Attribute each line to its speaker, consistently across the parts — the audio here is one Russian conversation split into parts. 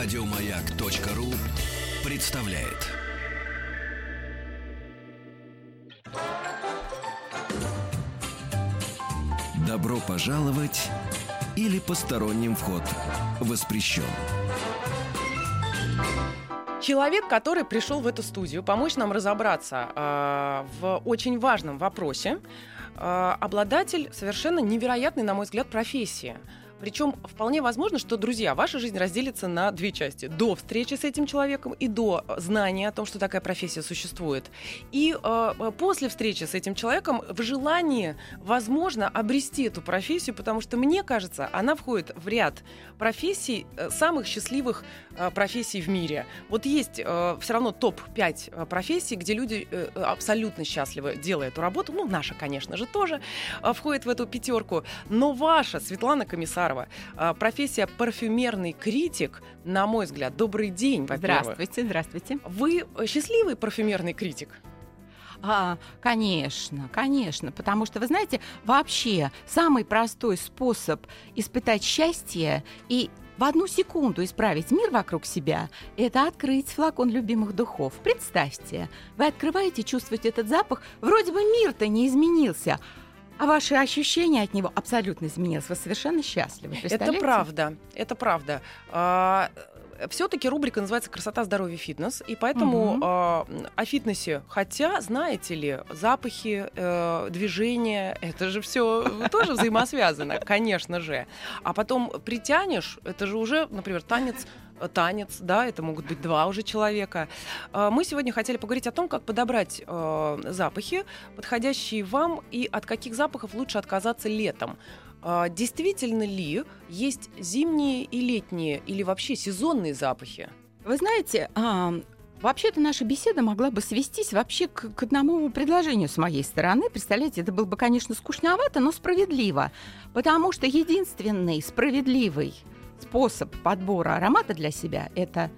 Speaker 1: Радиомаяк.ру представляет. Добро пожаловать или посторонним вход воспрещен.
Speaker 2: Человек, который пришел в эту студию помочь нам разобраться э, в очень важном вопросе, э, обладатель совершенно невероятной, на мой взгляд, профессии. Причем вполне возможно, что, друзья, ваша жизнь разделится на две части. До встречи с этим человеком и до знания о том, что такая профессия существует. И э, после встречи с этим человеком в желании, возможно, обрести эту профессию, потому что, мне кажется, она входит в ряд профессий, э, самых счастливых э, профессий в мире. Вот есть э, все равно топ-5 э, профессий, где люди э, абсолютно счастливы, делая эту работу. Ну, наша, конечно же, тоже э, входит в эту пятерку. Но ваша, Светлана Комиссар, Захарова. А, профессия парфюмерный критик, на мой взгляд, добрый день,
Speaker 3: во-первых. Здравствуйте, здравствуйте.
Speaker 2: Вы счастливый парфюмерный критик?
Speaker 3: А, конечно, конечно, потому что, вы знаете, вообще самый простой способ испытать счастье и в одну секунду исправить мир вокруг себя – это открыть флакон любимых духов. Представьте, вы открываете, чувствуете этот запах, вроде бы мир-то не изменился, а ваши ощущения от него абсолютно изменились. Вы совершенно счастливы.
Speaker 2: Это правда. Это правда. А, все-таки рубрика называется «Красота, здоровье, фитнес», и поэтому угу. э, о фитнесе, хотя, знаете ли, запахи, э, движения, это же все тоже взаимосвязано, конечно же. А потом притянешь, это же уже, например, танец танец, да, это могут быть два уже человека. А, мы сегодня хотели поговорить о том, как подобрать э, запахи, подходящие вам, и от каких запахов лучше отказаться летом. А, действительно ли есть зимние и летние или вообще сезонные запахи?
Speaker 3: Вы знаете, а, Вообще-то наша беседа могла бы свестись вообще к, к одному предложению с моей стороны. Представляете, это было бы, конечно, скучновато, но справедливо. Потому что единственный справедливый способ подбора аромата для себя – это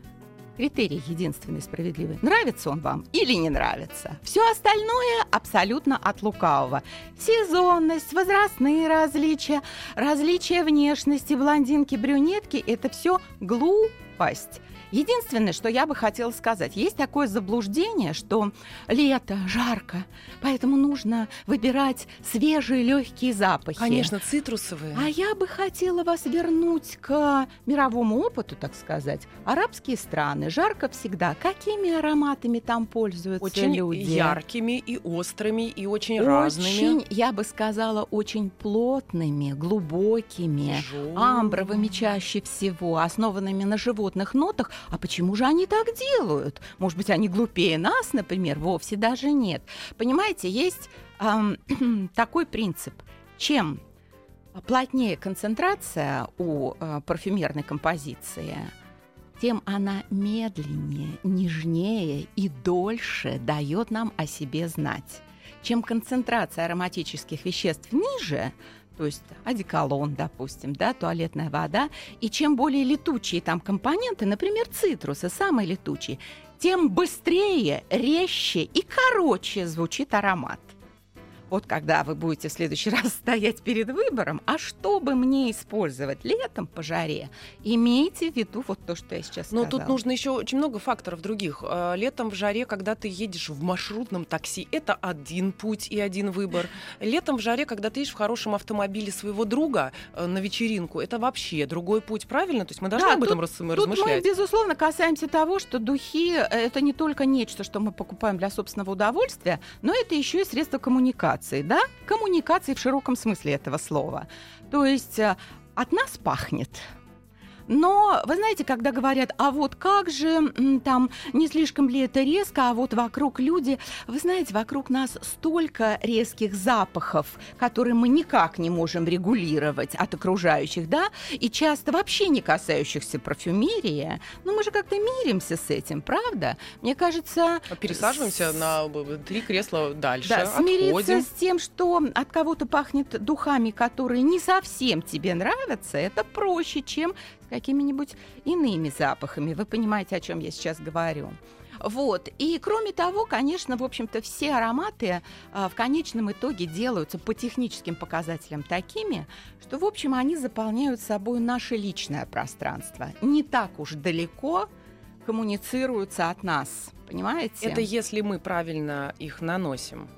Speaker 3: Критерий единственный справедливый. Нравится он вам или не нравится? Все остальное абсолютно от лукавого. Сезонность, возрастные различия, различия внешности, блондинки, брюнетки – это все глупость. Единственное, что я бы хотела сказать, есть такое заблуждение, что лето, жарко, поэтому нужно выбирать свежие легкие запахи.
Speaker 2: Конечно, цитрусовые.
Speaker 3: А я бы хотела вас вернуть к мировому опыту, так сказать. Арабские страны, жарко всегда. Какими ароматами там пользуются
Speaker 2: очень
Speaker 3: люди?
Speaker 2: яркими и острыми, и очень, очень разными.
Speaker 3: я бы сказала, очень плотными, глубокими, Тяжелыми. амбровыми чаще всего, основанными на животных нотах, а почему же они так делают? Может быть, они глупее нас, например? Вовсе даже нет. Понимаете, есть эм, такой принцип. Чем плотнее концентрация у э, парфюмерной композиции, тем она медленнее, нежнее и дольше дает нам о себе знать. Чем концентрация ароматических веществ ниже, то есть одеколон, допустим, да, туалетная вода. И чем более летучие там компоненты, например, цитрусы, самые летучие, тем быстрее, резче и короче звучит аромат вот когда вы будете в следующий раз стоять перед выбором, а что бы мне использовать летом по жаре, имейте в виду вот то, что я сейчас сказала.
Speaker 2: Но тут нужно еще очень много факторов других. А, летом в жаре, когда ты едешь в маршрутном такси, это один путь и один выбор. Летом в жаре, когда ты едешь в хорошем автомобиле своего друга э, на вечеринку, это вообще другой путь, правильно? То есть мы должны да, об этом тут, размышлять.
Speaker 3: Тут мы, безусловно, касаемся того, что духи — это не только нечто, что мы покупаем для собственного удовольствия, но это еще и средство коммуникации коммуникации, да, коммуникации в широком смысле этого слова. То есть э, от нас пахнет, но, вы знаете, когда говорят, а вот как же там, не слишком ли это резко, а вот вокруг люди, вы знаете, вокруг нас столько резких запахов, которые мы никак не можем регулировать от окружающих, да, и часто вообще не касающихся парфюмерии. Но мы же как-то миримся с этим, правда? Мне кажется...
Speaker 2: Пересаживаемся с... на три кресла дальше,
Speaker 3: Да, смириться отходим. с тем, что от кого-то пахнет духами, которые не совсем тебе нравятся, это проще, чем какими-нибудь иными запахами. Вы понимаете, о чем я сейчас говорю. Вот. И кроме того, конечно, в общем-то, все ароматы а, в конечном итоге делаются по техническим показателям такими, что, в общем, они заполняют собой наше личное пространство. Не так уж далеко коммуницируются от нас. Понимаете?
Speaker 2: Это если мы правильно их наносим.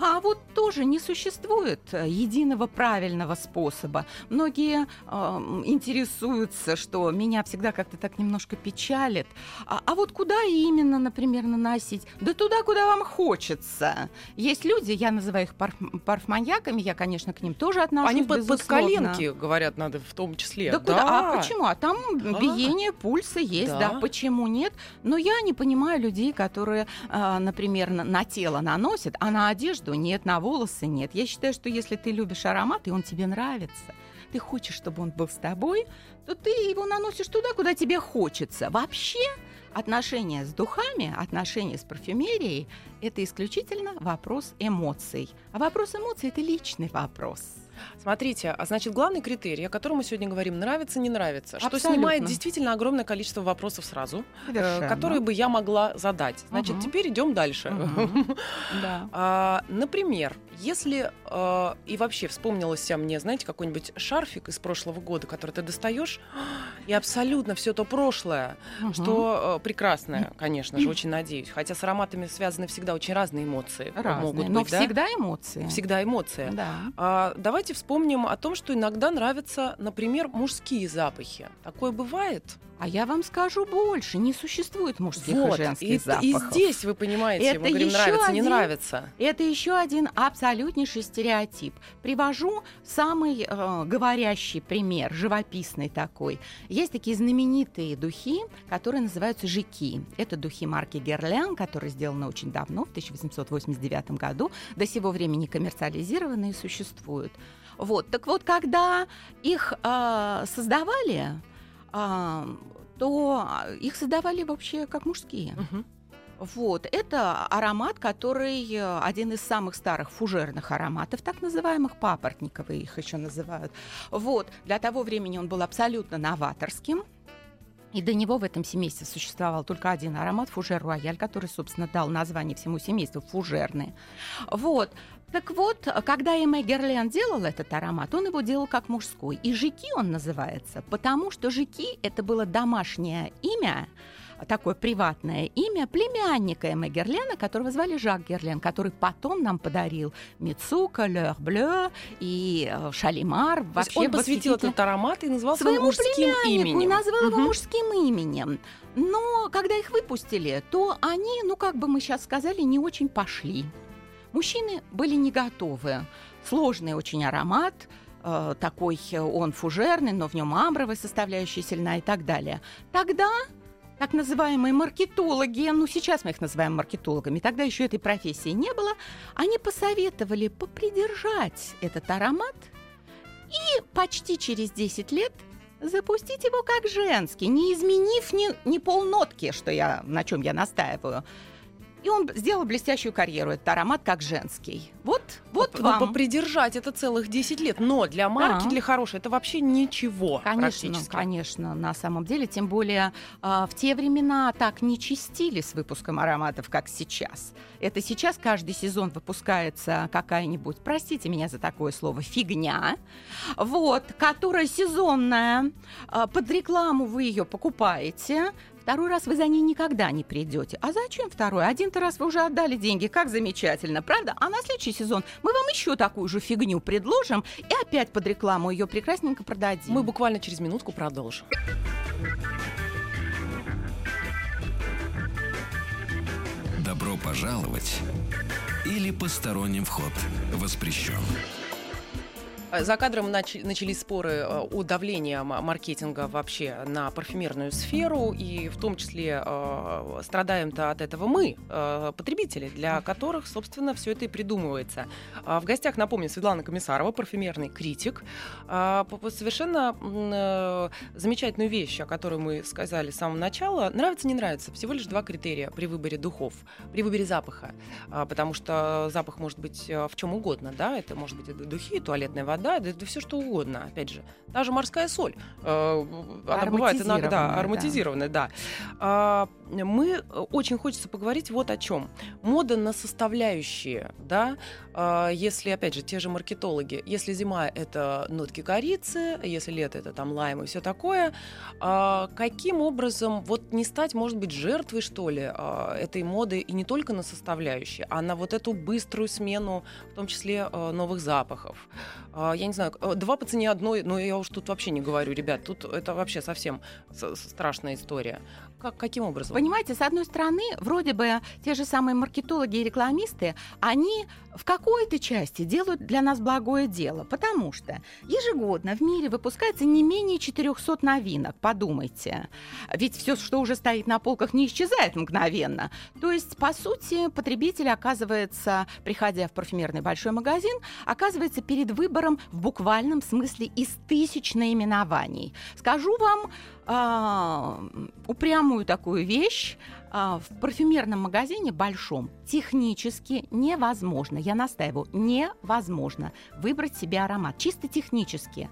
Speaker 3: А вот тоже не существует э, единого правильного способа. Многие э, интересуются, что меня всегда как-то так немножко печалит. А, а вот куда именно, например, наносить? Да туда, куда вам хочется. Есть люди, я называю их парф парфманьяками, я, конечно, к ним тоже отношусь.
Speaker 2: Они под, под коленки, говорят, надо в том числе.
Speaker 3: Да, да. куда? А почему? А там а. биение пульса есть, да. да. Почему нет? Но я не понимаю людей, которые, э, например, на, на тело наносят, а на одежду одежду нет, на волосы нет. Я считаю, что если ты любишь аромат, и он тебе нравится, ты хочешь, чтобы он был с тобой, то ты его наносишь туда, куда тебе хочется. Вообще отношения с духами, отношения с парфюмерией – это исключительно вопрос эмоций. А вопрос эмоций – это личный вопрос.
Speaker 2: Смотрите, а значит, главный критерий, о котором мы сегодня говорим, нравится, не нравится, Абсолютно. что снимает действительно огромное количество вопросов сразу, э, Совершенно. которые бы я могла задать. Значит, угу. теперь идем дальше. Угу. Да. А, например, если э, и вообще вспомнилось мне, знаете, какой-нибудь шарфик из прошлого года, который ты достаешь, и абсолютно все то прошлое, угу. что э, прекрасное, конечно же, очень надеюсь. Хотя с ароматами связаны всегда очень разные эмоции.
Speaker 3: Разные, могут но быть, всегда да? эмоции.
Speaker 2: Всегда эмоции. Да. А, давайте вспомним о том, что иногда нравятся, например, мужские запахи. Такое бывает?
Speaker 3: А я вам скажу больше, не существует мужских вот, и женских и, запахов.
Speaker 2: И здесь, вы понимаете, это мы говорим, нравится, один, не нравится.
Speaker 3: Это еще один абсолютнейший стереотип. Привожу самый э, говорящий пример, живописный такой. Есть такие знаменитые духи, которые называются жики. Это духи марки Герлен, которые сделаны очень давно, в 1889 году, до сего времени коммерциализированы и существуют. Вот, так вот, когда их э, создавали, то их создавали вообще как мужские. Угу. Вот, это аромат, который э, один из самых старых фужерных ароматов, так называемых папоротниковые их еще называют. Вот, для того времени он был абсолютно новаторским. И до него в этом семействе существовал только один аромат фужер рояль, который, собственно, дал название всему семейству фужерные. Вот. Так вот, когда Эмэ Герлен делал этот аромат, он его делал как мужской. И Жики он называется, потому что Жики – это было домашнее имя, такое приватное имя племянника Эммы Герлена, которого звали Жак Герлен, который потом нам подарил Мицука, Лёр Блё и э, Шалимар.
Speaker 2: Вообще он посвятил этот аромат и назвал своему мужским именем.
Speaker 3: и назвал угу. его мужским именем. Но когда их выпустили, то они, ну как бы мы сейчас сказали, не очень пошли. Мужчины были не готовы. Сложный очень аромат, э, такой он фужерный, но в нем амбровая составляющая сильна и так далее. Тогда так называемые маркетологи, ну сейчас мы их называем маркетологами, тогда еще этой профессии не было, они посоветовали попридержать этот аромат и почти через 10 лет запустить его как женский, не изменив ни, ни полнотки, что я, на чем я настаиваю. И он сделал блестящую карьеру, этот аромат как женский. Вот, вот
Speaker 2: ну, вам. попридержать это целых 10 лет. Но для марки, да. для хорошей, это вообще ничего
Speaker 3: Конечно, конечно, на самом деле. Тем более э, в те времена так не чистили с выпуском ароматов, как сейчас. Это сейчас каждый сезон выпускается какая-нибудь, простите меня за такое слово, фигня, вот, которая сезонная. Э, под рекламу вы ее покупаете, Второй раз вы за ней никогда не придете. А зачем второй? Один-то раз вы уже отдали деньги, как замечательно, правда? А на следующий сезон мы вам еще такую же фигню предложим и опять под рекламу ее прекрасненько продадим.
Speaker 2: Мы буквально через минутку продолжим.
Speaker 1: Добро пожаловать или посторонним вход воспрещен.
Speaker 2: Э, за кадром нач- начались споры э, о давлении маркетинга вообще на парфюмерную сферу, и в том числе э, страдаем-то от этого мы, э, потребители, для которых, собственно, все это и придумывается. Э, в гостях, напомню, Светлана Комиссарова, парфюмерный критик. Э, совершенно э, замечательную вещь, о которой мы сказали с самого начала. Нравится, не нравится. Всего лишь два критерия при выборе духов, при выборе запаха. Э, потому что запах может быть э, в чем угодно, да, это может быть духи, туалетная вода, да, да, да все что угодно, опять же. Та же морская соль, э, она бывает иногда ароматизированная, да. да. Э, мы очень хочется поговорить вот о чем. Мода на составляющие, да, э, если, опять же, те же маркетологи, если зима — это нотки корицы, если лето — это там лайм и все такое, э, каким образом вот не стать, может быть, жертвой, что ли, э, этой моды и не только на составляющие, а на вот эту быструю смену, в том числе новых запахов. Я не знаю, э, два по цене одной, но я уж тут вообще не говорю, ребят, тут это вообще совсем страшная история. Как, каким образом?
Speaker 3: Понимаете, с одной стороны, вроде бы те же самые маркетологи и рекламисты, они в какой-то части делают для нас благое дело, потому что ежегодно в мире выпускается не менее 400 новинок, подумайте. Ведь все, что уже стоит на полках, не исчезает мгновенно. То есть, по сути, потребитель оказывается, приходя в парфюмерный большой магазин, оказывается перед выбором в буквальном смысле из тысяч наименований. Скажу вам, а, упрямую такую вещь а, в парфюмерном магазине большом технически невозможно, я настаиваю, невозможно выбрать себе аромат, чисто технически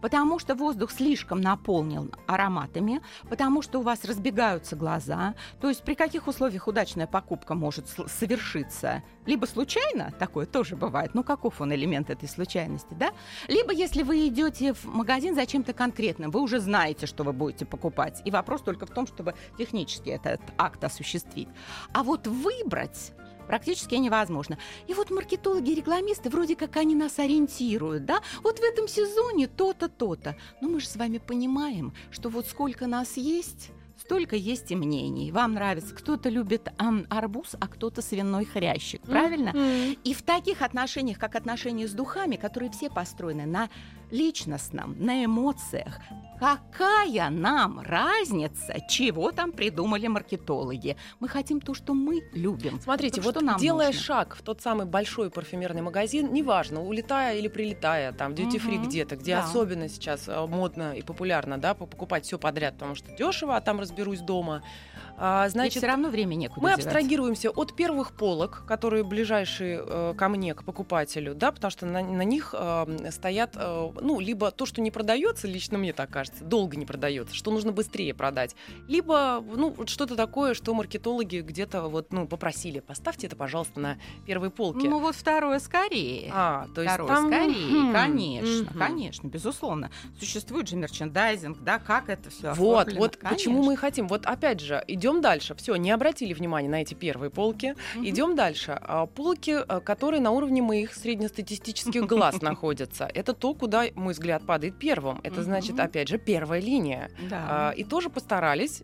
Speaker 3: потому что воздух слишком наполнен ароматами, потому что у вас разбегаются глаза. То есть при каких условиях удачная покупка может совершиться? Либо случайно, такое тоже бывает, ну каков он элемент этой случайности, да? Либо если вы идете в магазин за чем-то конкретным, вы уже знаете, что вы будете покупать, и вопрос только в том, чтобы технически этот акт осуществить. А вот выбрать практически невозможно. И вот маркетологи и рекламисты вроде как они нас ориентируют, да? Вот в этом сезоне то-то, то-то. Но мы же с вами понимаем, что вот сколько нас есть, столько есть и мнений. Вам нравится, кто-то любит ам, арбуз, а кто-то свиной хрящик, правильно? Mm-hmm. И в таких отношениях, как отношения с духами, которые все построены на личностном, на эмоциях, Какая нам разница, чего там придумали маркетологи? Мы хотим то, что мы любим.
Speaker 2: Смотрите, так вот нам делая нужно? шаг в тот самый большой парфюмерный магазин, неважно, улетая или прилетая, там, free угу. где-то, где да. особенно сейчас э, модно и популярно, да, покупать все подряд, потому что дешево, а там разберусь дома.
Speaker 3: А, значит, все равно времени некуда
Speaker 2: Мы девать. абстрагируемся от первых полок, которые ближайшие э, ко мне, к покупателю, да, потому что на, на них э, стоят, э, ну, либо то, что не продается, лично мне так кажется, долго не продается, что нужно быстрее продать, либо, ну, что-то такое, что маркетологи где-то вот, ну, попросили, поставьте это, пожалуйста, на первой полке.
Speaker 3: Ну, вот второе скорее. А, то есть второе там... скорее, mm-hmm. конечно, mm-hmm. конечно, безусловно. Существует же мерчендайзинг, да, как это все
Speaker 2: Вот, вот конечно. почему мы хотим. Вот опять же, идем идем дальше. Все, не обратили внимания на эти первые полки. Идем дальше. А, полки, а, которые на уровне моих среднестатистических глаз находятся. Это то, куда мой взгляд падает первым. Это значит, опять же, первая линия. А, и тоже постарались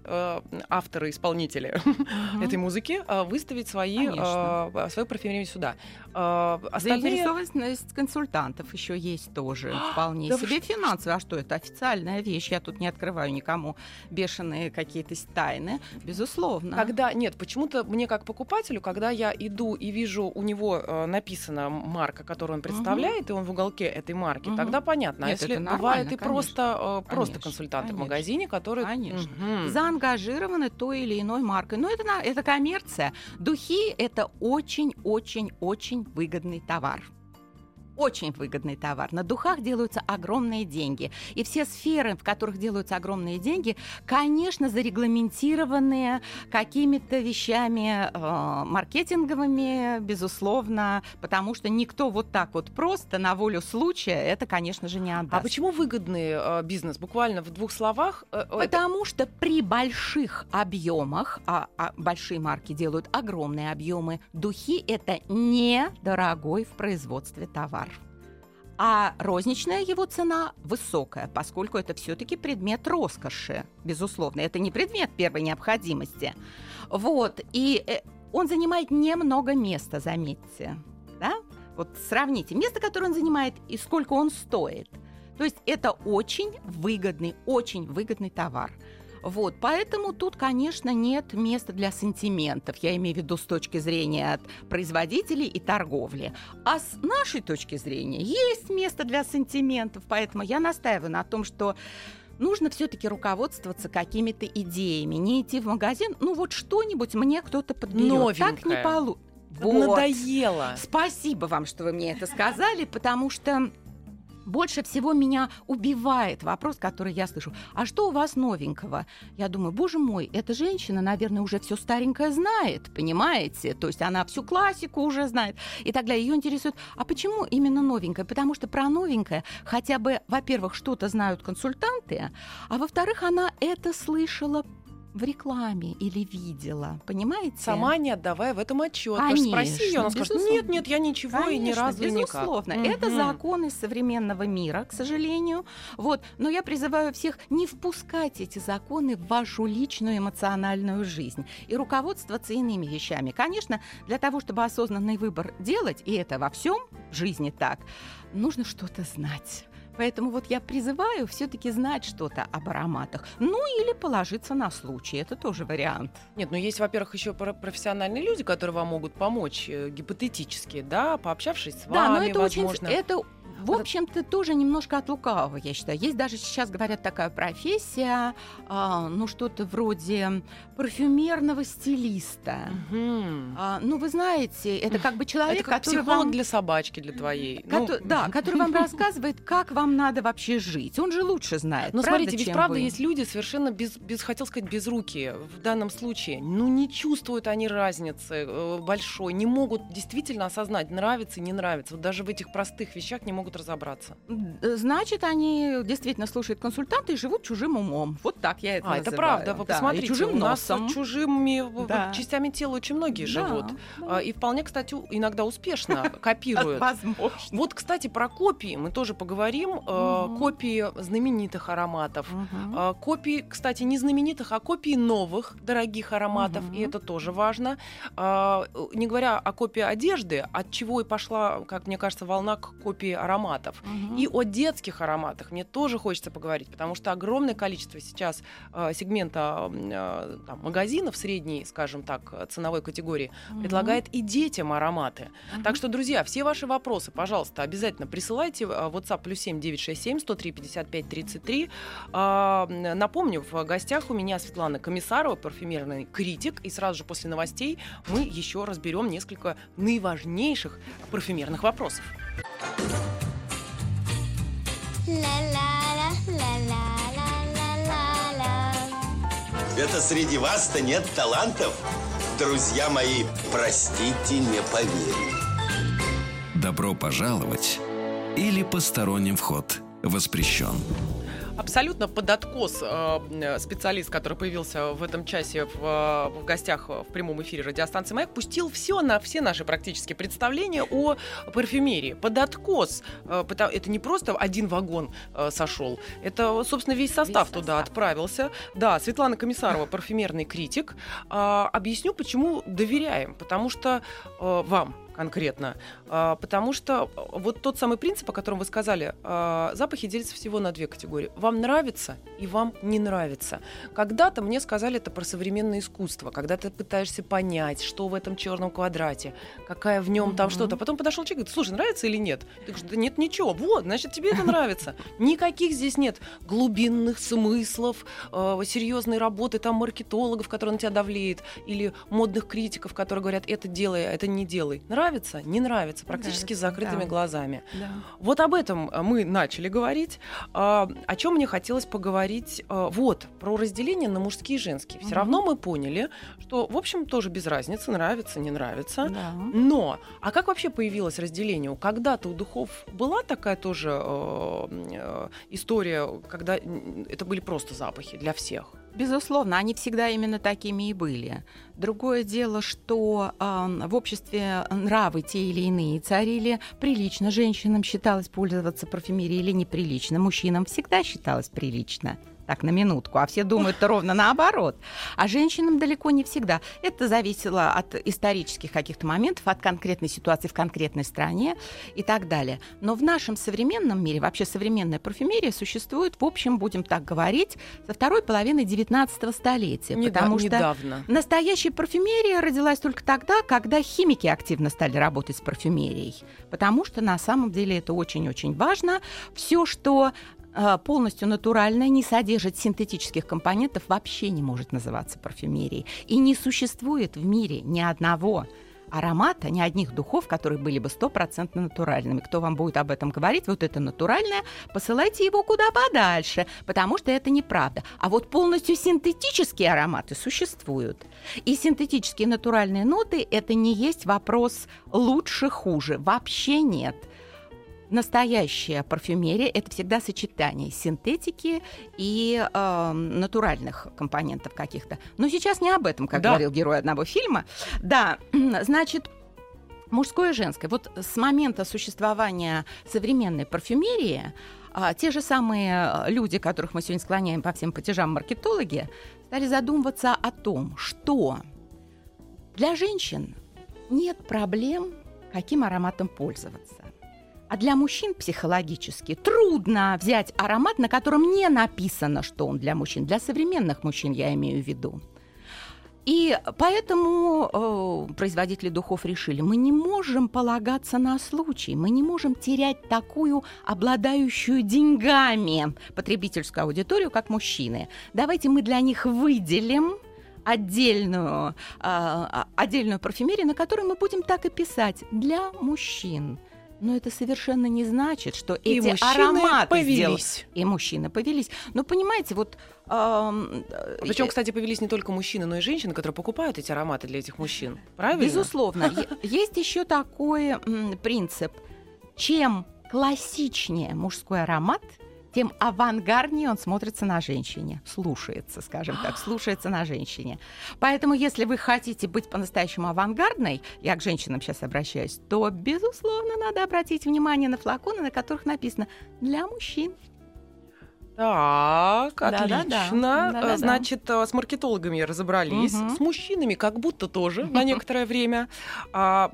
Speaker 2: авторы, исполнители этой музыки выставить свои, свою парфюмерию сюда.
Speaker 3: Остальные... Заинтересованность консультантов еще есть тоже вполне да себе финансовая. А что это официальная вещь? Я тут не открываю никому бешеные какие-то тайны. Безусловно.
Speaker 2: Когда нет, почему-то мне как покупателю, когда я иду и вижу у него э, написана марка, которую он представляет, угу. и он в уголке этой марки, угу. тогда понятно. А нет, а если бывает и просто э, просто консультанты конечно. в магазине, которые
Speaker 3: конечно. Угу. заангажированы той или иной маркой. Но это это коммерция. Духи это очень очень очень выгодный товар очень выгодный товар. На духах делаются огромные деньги. И все сферы, в которых делаются огромные деньги, конечно, зарегламентированные какими-то вещами э, маркетинговыми, безусловно, потому что никто вот так вот просто на волю случая это, конечно же, не а отдаст.
Speaker 2: А почему выгодный э, бизнес? Буквально в двух словах.
Speaker 3: Э, э потому это... что при больших объемах, а, а большие марки делают огромные объемы, духи это недорогой в производстве товар а розничная его цена высокая, поскольку это все-таки предмет роскоши, безусловно. Это не предмет первой необходимости. Вот, и э, он занимает немного места, заметьте. Да? Вот сравните место, которое он занимает, и сколько он стоит. То есть это очень выгодный, очень выгодный товар. Вот, поэтому тут, конечно, нет места для сантиментов. Я имею в виду с точки зрения производителей и торговли. А с нашей точки зрения есть место для сантиментов. Поэтому я настаиваю на том, что нужно все-таки руководствоваться какими-то идеями, не идти в магазин, ну вот что-нибудь мне кто-то подберет.
Speaker 2: Новенькое.
Speaker 3: Так не
Speaker 2: получится. Вот. Надоело.
Speaker 3: Спасибо вам, что вы мне это сказали, потому что больше всего меня убивает вопрос, который я слышу. А что у вас новенького? Я думаю, боже мой, эта женщина, наверное, уже все старенькое знает, понимаете? То есть она всю классику уже знает и далее. Ее интересует, а почему именно новенькое? Потому что про новенькое хотя бы, во-первых, что-то знают консультанты, а во-вторых, она это слышала в рекламе или видела, понимаете?
Speaker 2: Сама не отдавая в этом отчет. Конечно, спроси ее, она скажет, нет, нет, я ничего Конечно, и ни разу
Speaker 3: безусловно.
Speaker 2: никак.
Speaker 3: Это угу. законы современного мира, к сожалению. Вот. Но я призываю всех не впускать эти законы в вашу личную эмоциональную жизнь и руководствоваться иными вещами. Конечно, для того, чтобы осознанный выбор делать, и это во всем в жизни так, нужно что-то знать. Поэтому вот я призываю все-таки знать что-то об ароматах. Ну или положиться на случай. Это тоже вариант.
Speaker 2: Нет, ну есть, во-первых, еще профессиональные люди, которые вам могут помочь э, гипотетически, да, пообщавшись с вами, да, но
Speaker 3: это
Speaker 2: возможно.
Speaker 3: Очень, это в общем-то, тоже немножко от лукавого, я считаю. Есть даже сейчас, говорят, такая профессия, а, ну, что-то вроде парфюмерного стилиста. Угу. А, ну, вы знаете, это как бы человек, это
Speaker 2: как
Speaker 3: который вам...
Speaker 2: для собачки, для твоей.
Speaker 3: Ко- ну... Да, который вам рассказывает, как вам надо вообще жить. Он же лучше знает.
Speaker 2: Но
Speaker 3: правда,
Speaker 2: смотрите, ведь правда вы? есть люди совершенно без, без, хотел сказать, без руки в данном случае. Ну, не чувствуют они разницы э, большой, не могут действительно осознать, нравится, не нравится. Вот даже в этих простых вещах не могут могут разобраться.
Speaker 3: Значит, они действительно слушают консультанта и живут чужим умом. Вот так я это
Speaker 2: А,
Speaker 3: называю.
Speaker 2: это правда. Вы
Speaker 3: да,
Speaker 2: посмотрите,
Speaker 3: чужим
Speaker 2: у
Speaker 3: носом.
Speaker 2: нас чужими да. частями тела очень многие да. живут. Да. И вполне, кстати, иногда успешно копируют.
Speaker 3: Возможно.
Speaker 2: Вот, кстати, про копии мы тоже поговорим. Угу. Копии знаменитых ароматов. Угу. Копии, кстати, не знаменитых, а копии новых дорогих ароматов. Угу. И это тоже важно. Не говоря о копии одежды, от чего и пошла, как мне кажется, волна к копии ароматов ароматов. Угу. И о детских ароматах мне тоже хочется поговорить, потому что огромное количество сейчас э, сегмента э, там, магазинов средней, скажем так, ценовой категории угу. предлагает и детям ароматы. Угу. Так что, друзья, все ваши вопросы, пожалуйста, обязательно присылайте в WhatsApp плюс 7 967 103 55 33. Э, напомню, в гостях у меня Светлана Комиссарова, парфюмерный критик, и сразу же после новостей мы еще разберем несколько наиважнейших парфюмерных вопросов.
Speaker 4: Это среди вас-то нет талантов? Друзья мои, простите, не поверю.
Speaker 1: Добро пожаловать или посторонним вход воспрещен
Speaker 2: абсолютно под откос э, специалист, который появился в этом часе в, э, в гостях в прямом эфире радиостанции «Маяк», пустил все на все наши практически представления о парфюмерии. Под откос. Э, это не просто один вагон э, сошел, это, собственно, весь состав весь туда состав. отправился. Да, Светлана Комиссарова, парфюмерный критик. Э, объясню, почему доверяем. Потому что э, вам, конкретно. А, потому что вот тот самый принцип, о котором вы сказали, а, запахи делятся всего на две категории. Вам нравится и вам не нравится. Когда-то мне сказали это про современное искусство, когда ты пытаешься понять, что в этом черном квадрате, какая в нем mm-hmm. там что-то. Потом подошел человек и говорит, слушай, нравится или нет? Ты говоришь, да нет ничего. Вот, значит, тебе это нравится. Никаких здесь нет глубинных смыслов, а, серьезной работы там маркетологов, которые на тебя давлеет, или модных критиков, которые говорят, это делай, а это не делай. Нравится нравится, не нравится, практически нравится, с закрытыми да. глазами. Да. Вот об этом э, мы начали говорить. А, о чем мне хотелось поговорить? А, вот, про разделение на мужские и женские. Все угу. равно мы поняли, что, в общем, тоже без разницы, нравится, не нравится. Да. Но, а как вообще появилось разделение? Когда-то у духов была такая тоже э, э, история, когда это были просто запахи для всех?
Speaker 3: Безусловно, они всегда именно такими и были. Другое дело, что э, в обществе нравы те или иные царили. Прилично женщинам считалось пользоваться парфюмерией или неприлично. Мужчинам всегда считалось прилично так, на минутку, а все думают ровно наоборот. А женщинам далеко не всегда. Это зависело от исторических каких-то моментов, от конкретной ситуации в конкретной стране и так далее. Но в нашем современном мире, вообще современная парфюмерия существует, в общем, будем так говорить, со второй половины 19 столетия.
Speaker 2: Недав- потому что недавно.
Speaker 3: настоящая парфюмерия родилась только тогда, когда химики активно стали работать с парфюмерией. Потому что на самом деле это очень-очень важно. Все, что полностью натуральная, не содержит синтетических компонентов, вообще не может называться парфюмерией. И не существует в мире ни одного аромата, ни одних духов, которые были бы стопроцентно натуральными. Кто вам будет об этом говорить, вот это натуральное, посылайте его куда подальше, потому что это неправда. А вот полностью синтетические ароматы существуют. И синтетические натуральные ноты – это не есть вопрос лучше-хуже. Вообще нет – настоящая парфюмерия это всегда сочетание синтетики и э, натуральных компонентов каких-то. Но сейчас не об этом, как да. говорил герой одного фильма. Да, значит, мужское и женское. Вот с момента существования современной парфюмерии а, те же самые люди, которых мы сегодня склоняем по всем платежам маркетологи, стали задумываться о том, что для женщин нет проблем, каким ароматом пользоваться. А для мужчин психологически трудно взять аромат, на котором не написано, что он для мужчин. Для современных мужчин я имею в виду. И поэтому э, производители духов решили, мы не можем полагаться на случай, мы не можем терять такую обладающую деньгами потребительскую аудиторию, как мужчины. Давайте мы для них выделим отдельную, э, отдельную парфюмерию, на которой мы будем так и писать для мужчин. Но это совершенно не значит, что и эти ароматы повелись. Сделали. И мужчины повелись. Но понимаете, вот
Speaker 2: Эм, Причем, кстати, повелись не только мужчины, но и женщины, которые покупают эти ароматы для этих мужчин. Правильно?
Speaker 3: Безусловно. Есть еще такой принцип. Чем классичнее мужской аромат, тем авангарднее он смотрится на женщине, слушается, скажем так, слушается на женщине. Поэтому, если вы хотите быть по-настоящему авангардной, я к женщинам сейчас обращаюсь, то, безусловно, надо обратить внимание на флаконы, на которых написано «для мужчин».
Speaker 2: Так, отлично. Да, да, да. Значит, э, с маркетологами разобрались, угу. с мужчинами как будто тоже на некоторое время. А,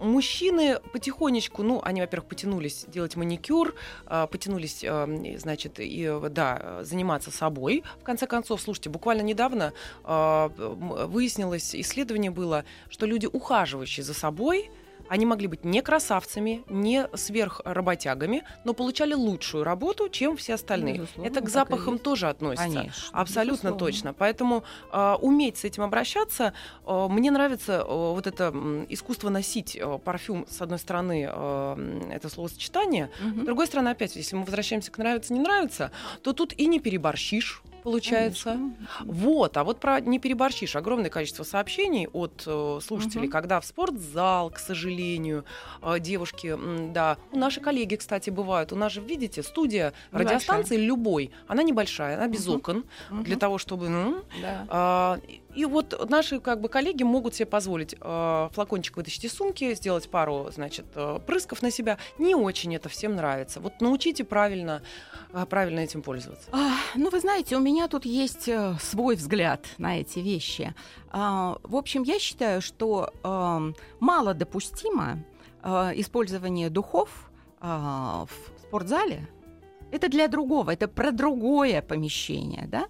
Speaker 2: мужчины потихонечку, ну, они, во-первых, потянулись делать маникюр, а, потянулись, а, значит, и, да, заниматься собой. В конце концов, слушайте, буквально недавно а, выяснилось, исследование было, что люди, ухаживающие за собой, они могли быть не красавцами, не сверхработягами, но получали лучшую работу, чем все остальные. Безусловно, Это к запахам тоже относится. Конечно, Абсолютно безусловно. точно. Поэтому э, уметь с этим обращаться. Э, мне нравится э, вот это искусство носить э, парфюм, с одной стороны, э, это словосочетание, угу. с другой стороны, опять, если мы возвращаемся к нравится, не нравится, то тут и не переборщишь получается. Конечно. Вот, а вот про не переборщишь. Огромное количество сообщений от э, слушателей, угу. когда в спортзал, к сожалению, э, девушки, да, у наши коллеги, кстати, бывают. У нас же, видите, студия небольшая. радиостанции любой, она небольшая, она без угу. окон угу. для того, чтобы, ну, да. э, и вот наши как бы коллеги могут себе позволить э, флакончик вытащить из сумки, сделать пару, значит, э, прысков на себя. Не очень это всем нравится. Вот научите правильно, э, правильно этим пользоваться.
Speaker 3: А, ну, вы знаете, у меня тут есть э, свой взгляд на эти вещи. А, в общем, я считаю, что э, мало допустимо э, использование духов э, в спортзале. Это для другого, это про другое помещение, да?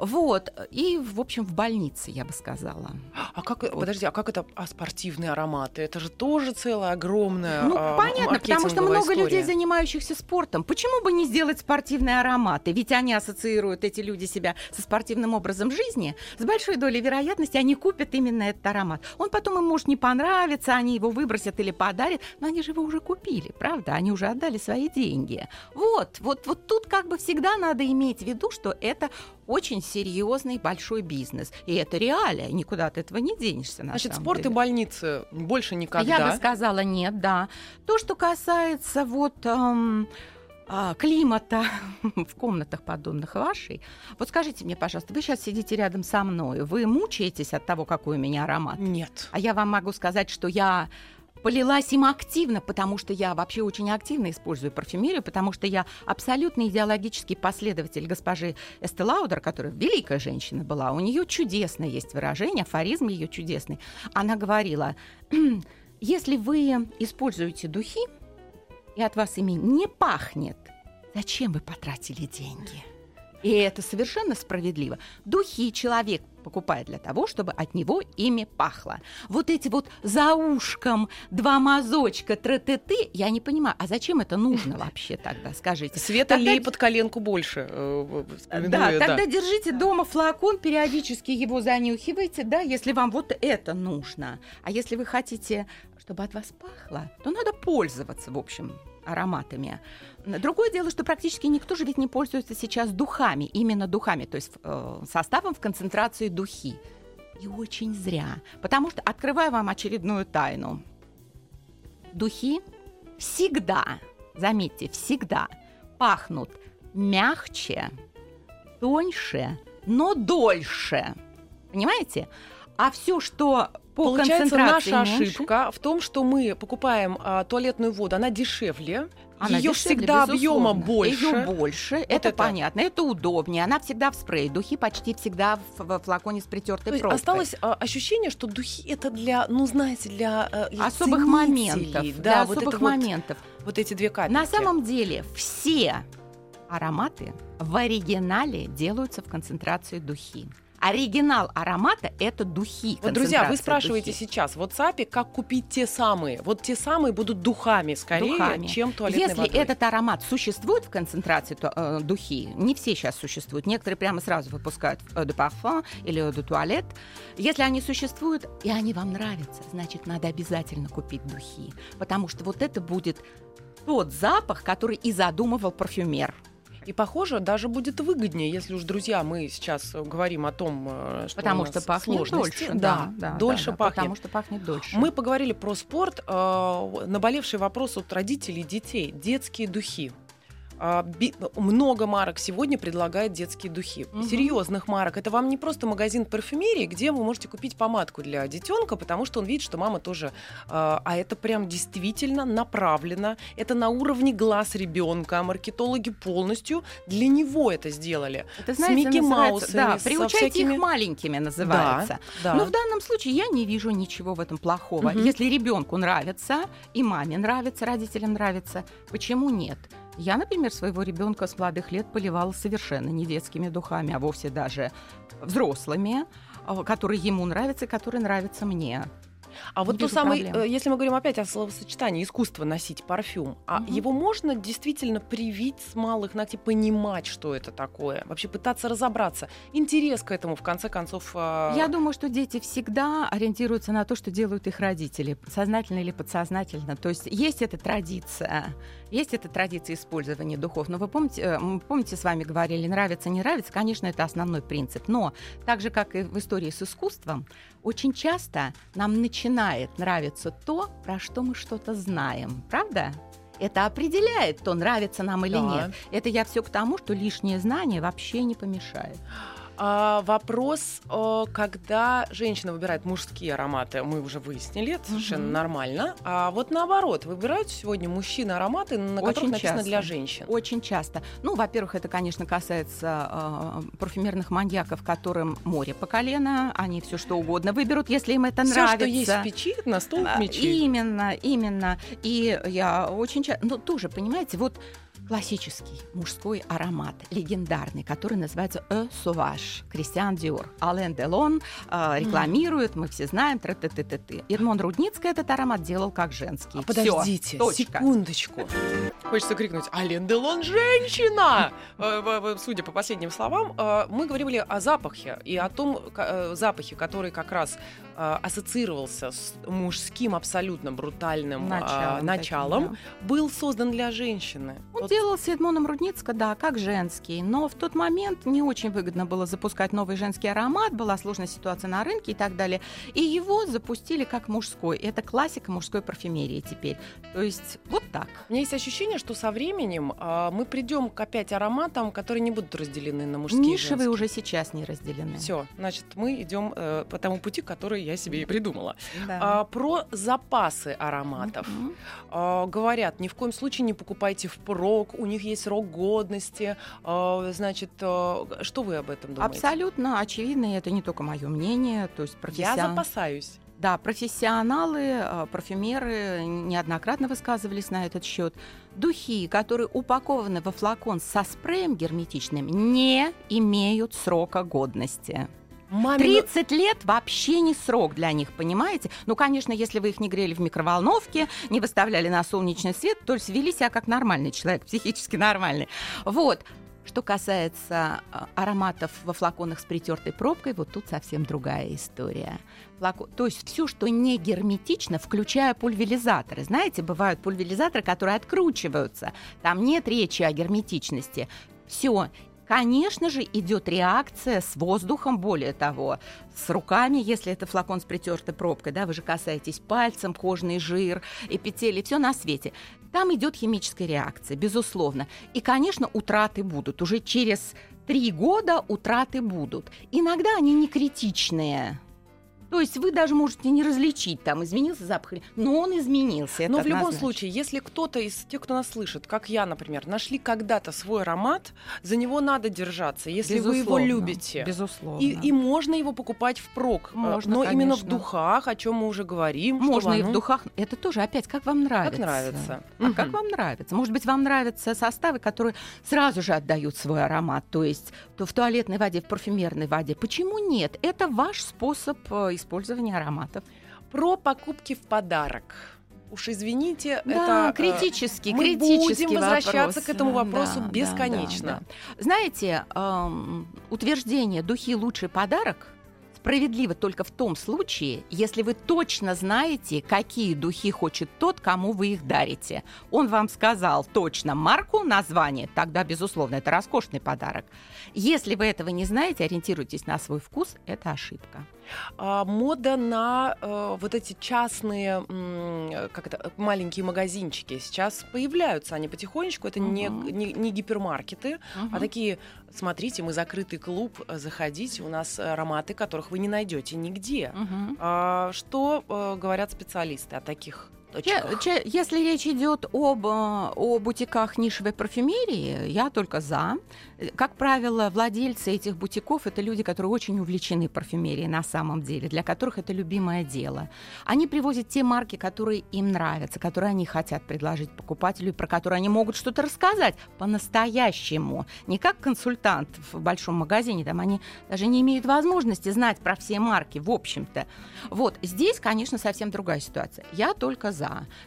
Speaker 3: Вот. И, в общем, в больнице, я бы сказала.
Speaker 2: А как, вот. подожди, а как это а спортивные ароматы? Это же тоже целая огромная Ну,
Speaker 3: а, понятно, потому что много
Speaker 2: история.
Speaker 3: людей, занимающихся спортом. Почему бы не сделать спортивные ароматы? Ведь они ассоциируют, эти люди, себя со спортивным образом жизни. С большой долей вероятности они купят именно этот аромат. Он потом им может не понравиться, они его выбросят или подарят, но они же его уже купили, правда? Они уже отдали свои деньги. Вот, вот, вот тут как бы всегда надо иметь в виду, что это очень серьезный большой бизнес. И это реалия, никуда от этого не денешься.
Speaker 2: Значит, спорт деле. и больницы больше никогда.
Speaker 3: Я бы сказала нет, да. То, что касается вот эм, а, климата в комнатах подобных вашей. Вот скажите мне, пожалуйста, вы сейчас сидите рядом со мной, вы мучаетесь от того, какой у меня аромат?
Speaker 2: Нет.
Speaker 3: А я вам могу сказать, что я полилась им активно, потому что я вообще очень активно использую парфюмерию, потому что я абсолютно идеологический последователь госпожи Эстелаудер, которая великая женщина была. У нее чудесное есть выражение, афоризм ее чудесный. Она говорила, если вы используете духи, и от вас ими не пахнет, зачем вы потратили деньги? И это совершенно справедливо. Духи человек покупает для того, чтобы от него ими пахло. Вот эти вот за ушком два мазочка тра-ты-ты, я не понимаю, а зачем это нужно вообще тогда, скажите?
Speaker 2: Света тогда... лей под коленку больше.
Speaker 3: Э, да, да, тогда держите дома флакон, периодически его занюхивайте, да, если вам вот это нужно. А если вы хотите, чтобы от вас пахло, то надо пользоваться, в общем, ароматами. Другое дело, что практически никто же ведь не пользуется сейчас духами, именно духами, то есть э, составом в концентрации духи. И очень зря. Потому что, открываю вам очередную тайну, духи всегда, заметьте, всегда пахнут мягче, тоньше, но дольше. Понимаете? А все, что по
Speaker 2: Получается, наша ошибка в том, что мы покупаем а, туалетную воду, она дешевле,
Speaker 3: она
Speaker 2: ее всегда объема больше.
Speaker 3: Ее больше, вот это, это понятно, это удобнее. Она всегда в спрее. Духи почти всегда в, в флаконе с притертой пробкой.
Speaker 2: Осталось а, ощущение, что духи это для, ну знаете, для,
Speaker 3: э, для особых моментов. Да, для вот особых моментов.
Speaker 2: Вот, вот эти две капельки.
Speaker 3: На самом деле все ароматы в оригинале делаются в концентрации духи. Оригинал аромата это духи.
Speaker 2: Вот, друзья, вы спрашиваете духи. сейчас в WhatsApp, как купить те самые. Вот те самые будут духами скорее, духами. чем туалетной
Speaker 3: Если
Speaker 2: водой.
Speaker 3: этот аромат существует в концентрации то, э, духи, не все сейчас существуют. Некоторые прямо сразу выпускают eau de parfum или eau de toilette. Если они существуют и они вам нравятся, значит, надо обязательно купить духи. Потому что вот это будет тот запах, который и задумывал парфюмер.
Speaker 2: И, похоже, даже будет выгоднее, если уж, друзья, мы сейчас говорим о том, э, что
Speaker 3: потому что пахнет
Speaker 2: сложности.
Speaker 3: дольше.
Speaker 2: Да, да, дольше да, пахнет.
Speaker 3: Потому что пахнет дольше.
Speaker 2: Мы поговорили про спорт. Э, наболевший вопрос от родителей детей. Детские духи. А, много марок сегодня предлагает детские духи. Угу. Серьезных марок. Это вам не просто магазин парфюмерии, где вы можете купить помадку для детенка, потому что он видит, что мама тоже. А, а это прям действительно направлено. Это на уровне глаз ребенка. Маркетологи полностью для него это сделали.
Speaker 3: Это, знаете, с Микки Маусами. Да, приучайте всякими... их маленькими называется. Да, да. Но в данном случае я не вижу ничего в этом плохого. Угу. Если ребенку нравится, и маме нравится, родителям нравится, почему нет? Я, например, своего ребенка с молодых лет поливала совершенно не детскими духами, а вовсе даже взрослыми, а, которые ему нравятся и которые нравятся мне.
Speaker 2: А вот то самое, э, если мы говорим опять о словосочетании искусство носить парфюм, а угу. его можно действительно привить с малых ногтей, понимать, что это такое, вообще пытаться разобраться, интерес к этому в конце концов.
Speaker 3: Э... Я думаю, что дети всегда ориентируются на то, что делают их родители, сознательно или подсознательно. То есть есть эта традиция, есть эта традиция использования духов. Но вы помните, э, мы помните, с вами говорили, нравится, не нравится, конечно, это основной принцип. Но так же, как и в истории с искусством, очень часто нам начинает нравиться то, про что мы что-то знаем. Правда? Это определяет, то нравится нам или да. нет. Это я все к тому, что лишнее знание вообще не помешает.
Speaker 2: А, вопрос, когда женщина выбирает мужские ароматы, мы уже выяснили, это совершенно угу. нормально. А вот наоборот, выбирают сегодня мужчины ароматы, на которых Очень написано часто. для женщин.
Speaker 3: Очень часто. Ну, во-первых, это, конечно, касается э, парфюмерных маньяков, которым море по колено, они все что угодно выберут, если им это
Speaker 2: Всё,
Speaker 3: нравится.
Speaker 2: что есть в печи, на стол в мечи.
Speaker 3: Именно, именно. И я очень часто, ну, тоже, понимаете, вот классический мужской аромат, легендарный, который называется «Э Sauvage». Кристиан Диор. Ален Делон э, рекламирует, мы все знаем. Т -т -т -т -т. Ирмон Рудницкий этот аромат делал как женский. А
Speaker 2: подождите, Всё, секундочку. Хочется крикнуть «Ален Делон женщина!» э, Судя по последним словам, э, мы говорили о запахе и о том э, запахе, который как раз ассоциировался с мужским абсолютно брутальным началом, началом таким, да. был создан для женщины.
Speaker 3: Он вот делался Эдмоном Рудницко, да, как женский, но в тот момент не очень выгодно было запускать новый женский аромат, была сложная ситуация на рынке и так далее, и его запустили как мужской. Это классика мужской парфюмерии теперь. То есть вот так.
Speaker 2: У меня есть ощущение, что со временем э, мы придем к опять ароматам, которые не будут разделены на мужские
Speaker 3: Нишевые уже сейчас не разделены.
Speaker 2: Все, значит, мы идем э, по тому пути, который я себе и придумала. Да. А, про запасы ароматов. А, говорят, ни в коем случае не покупайте в про срок, у них есть срок годности. А, значит, а, что вы об этом думаете?
Speaker 3: Абсолютно очевидно, и это не только мое мнение. То есть
Speaker 2: профессион... Я запасаюсь.
Speaker 3: Да, профессионалы, а, парфюмеры неоднократно высказывались на этот счет. Духи, которые упакованы во флакон со спреем герметичным, не имеют срока годности. Мамину... 30 лет вообще не срок для них, понимаете? Ну, конечно, если вы их не грели в микроволновке, не выставляли на солнечный свет, то есть вели себя как нормальный человек, психически нормальный. Вот. Что касается а, ароматов во флаконах с притертой пробкой, вот тут совсем другая история. Флако... То есть все, что не герметично, включая пульверизаторы. Знаете, бывают пульверизаторы, которые откручиваются. Там нет речи о герметичности. Все, Конечно же, идет реакция с воздухом, более того, с руками, если это флакон с притертой пробкой, да, вы же касаетесь пальцем, кожный жир, эпителий, все на свете. Там идет химическая реакция, безусловно. И, конечно, утраты будут. Уже через три года утраты будут. Иногда они не критичные. То есть вы даже можете не различить, там изменился запах, но он изменился.
Speaker 2: Но в любом случае, если кто-то из тех, кто нас слышит, как я, например, нашли когда-то свой аромат, за него надо держаться, если
Speaker 3: безусловно,
Speaker 2: вы его любите.
Speaker 3: Безусловно.
Speaker 2: И, и можно его покупать впрок. Э, можно, но конечно. именно в духах, о чем мы уже говорим.
Speaker 3: Можно и в духах. Это тоже опять как вам нравится.
Speaker 2: Как нравится.
Speaker 3: А угу. как вам нравится? Может быть, вам нравятся составы, которые сразу же отдают свой аромат, то есть то в туалетной воде, в парфюмерной воде. Почему нет? Это ваш способ использования ароматов.
Speaker 2: Про покупки в подарок. Уж извините,
Speaker 3: да,
Speaker 2: это э, мы
Speaker 3: критический
Speaker 2: будем возвращаться
Speaker 3: вопрос.
Speaker 2: к этому вопросу
Speaker 3: да,
Speaker 2: бесконечно.
Speaker 3: Да, да. Знаете, эм, утверждение «духи лучший подарок» справедливо только в том случае, если вы точно знаете, какие духи хочет тот, кому вы их дарите. Он вам сказал точно марку, название, тогда, безусловно, это роскошный подарок. Если вы этого не знаете, ориентируйтесь на свой вкус, это ошибка.
Speaker 2: А, мода на э, вот эти частные, как это, маленькие магазинчики сейчас появляются, они потихонечку. Это uh-huh. не, не, не гипермаркеты, uh-huh. а такие, смотрите, мы закрытый клуб, заходите, у нас ароматы, которых вы не найдете нигде. Uh-huh. А, что э, говорят специалисты о таких
Speaker 3: если речь идет об э, о бутиках нишевой парфюмерии, я только за. Как правило, владельцы этих бутиков это люди, которые очень увлечены парфюмерией на самом деле, для которых это любимое дело. Они привозят те марки, которые им нравятся, которые они хотят предложить покупателю, про которые они могут что-то рассказать по-настоящему, не как консультант в большом магазине, там они даже не имеют возможности знать про все марки, в общем-то. Вот здесь, конечно, совсем другая ситуация. Я только за.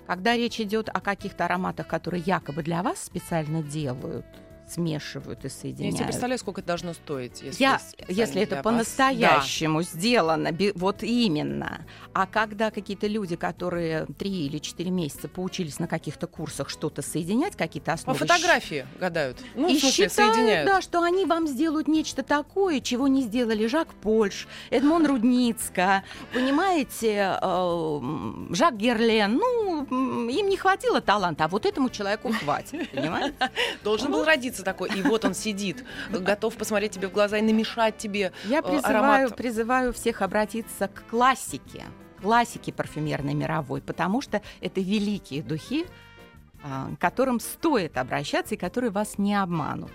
Speaker 3: Когда речь идет о каких-то ароматах, которые якобы для вас специально делают, смешивают и соединяют.
Speaker 2: Я себе представляю, сколько это должно стоить, если,
Speaker 3: Я, если это по-настоящему да. сделано, вот именно. А когда какие-то люди, которые три или четыре месяца поучились на каких-то курсах что-то соединять, какие-то основы...
Speaker 2: По фотографии гадают.
Speaker 3: Ну, и смысле, считают, соединяют. да, что они вам сделают нечто такое, чего не сделали Жак Польш, Эдмон Рудницка, понимаете, э, Жак Герлен. Ну, им не хватило таланта, а вот этому человеку хватит, понимаете?
Speaker 2: Должен был родиться такой, и вот он сидит, готов посмотреть тебе в глаза и намешать тебе
Speaker 3: Я э, призываю, аромат. призываю всех обратиться к классике, классике парфюмерной мировой, потому что это великие духи, а, к которым стоит обращаться и которые вас не обманут.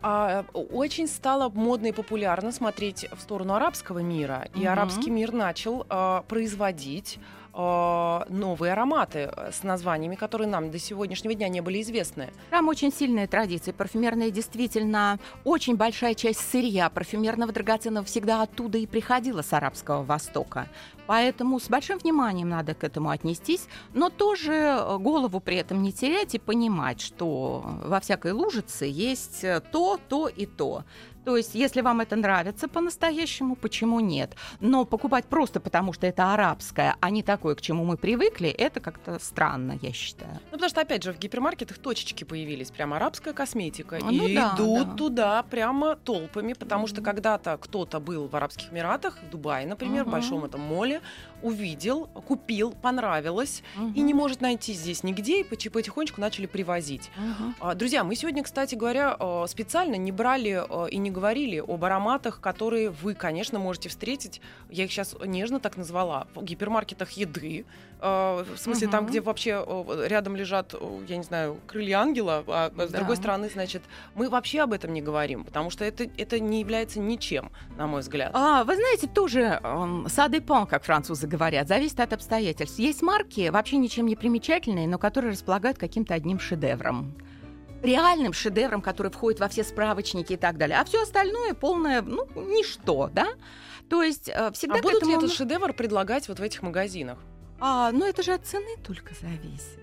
Speaker 2: А, очень стало модно и популярно смотреть в сторону арабского мира, и угу. арабский мир начал а, производить новые ароматы э, с названиями, которые нам до сегодняшнего дня не были известны.
Speaker 3: Там очень сильная традиция парфюмерная. Действительно, очень большая часть сырья парфюмерного драгоценного всегда оттуда и приходила с Арабского Востока. Поэтому с большим вниманием надо к этому отнестись, но тоже э, голову при этом не терять и понимать, что во всякой лужице есть э, то, то и то. То есть, если вам это нравится по-настоящему, почему нет? Но покупать просто потому, что это арабское, а не такое, к чему мы привыкли, это как-то странно, я считаю.
Speaker 2: Ну, потому что, опять же, в гипермаркетах точечки появились, прямо арабская косметика. Ну, и да, идут да. туда прямо толпами, потому mm-hmm. что когда-то кто-то был в Арабских Эмиратах, в Дубае, например, mm-hmm. в большом этом моле, увидел, купил, понравилось, mm-hmm. и не может найти здесь нигде, и потихонечку начали привозить. Mm-hmm. Друзья, мы сегодня, кстати говоря, э, специально не брали э, и не говорили об ароматах, которые вы, конечно, можете встретить. Я их сейчас нежно так назвала. В гипермаркетах еды. В смысле, угу. там, где вообще рядом лежат, я не знаю, крылья ангела, а да. с другой стороны, значит, мы вообще об этом не говорим, потому что это, это не является ничем, на мой взгляд.
Speaker 3: А, вы знаете, тоже садепон, как французы говорят, зависит от обстоятельств. Есть марки, вообще ничем не примечательные, но которые располагают каким-то одним шедевром реальным шедевром, который входит во все справочники и так далее. А все остальное полное, ну, ничто, да? То есть э, всегда
Speaker 2: а будут
Speaker 3: этому...
Speaker 2: ли этот шедевр предлагать вот в этих магазинах?
Speaker 3: А, ну это же от цены только зависит.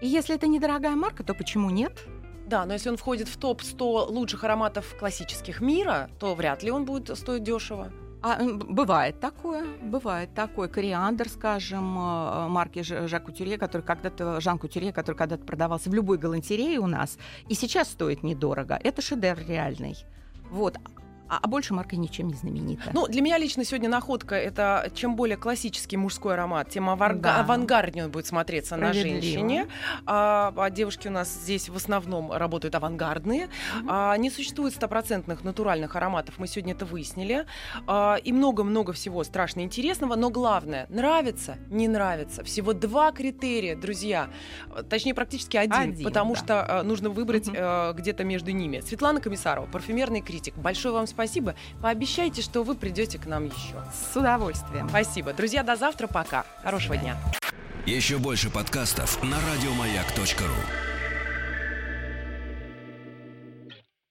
Speaker 3: И если это недорогая марка, то почему нет?
Speaker 2: Да, но если он входит в топ-100 лучших ароматов классических мира, то вряд ли он будет стоить дешево.
Speaker 3: А, бывает такое, бывает такое. Кориандр, скажем, э, марки Жак Кутюрье, который когда-то, Жан Кутюрье, который когда-то продавался в любой галантерее у нас, и сейчас стоит недорого. Это шедевр реальный. Вот а, а больше марка ничем не знаменита.
Speaker 2: Ну, для меня лично сегодня находка это чем более классический мужской аромат, тем аванга- да. авангарднее он будет смотреться на женщине. А, а девушки у нас здесь в основном работают авангардные. Mm-hmm. А, не существует стопроцентных натуральных ароматов, мы сегодня это выяснили. А, и много-много всего страшно интересного, но главное, нравится, не нравится. Всего два критерия, друзья. Точнее, практически один, один потому да. что а, нужно выбрать mm-hmm. а, где-то между ними. Светлана Комиссарова, парфюмерный критик. Большое вам спасибо спасибо. Пообещайте, что вы придете к нам еще.
Speaker 3: С удовольствием.
Speaker 2: Спасибо. Друзья, до завтра. Пока. Хорошего дня.
Speaker 1: Еще больше подкастов на радиомаяк.ру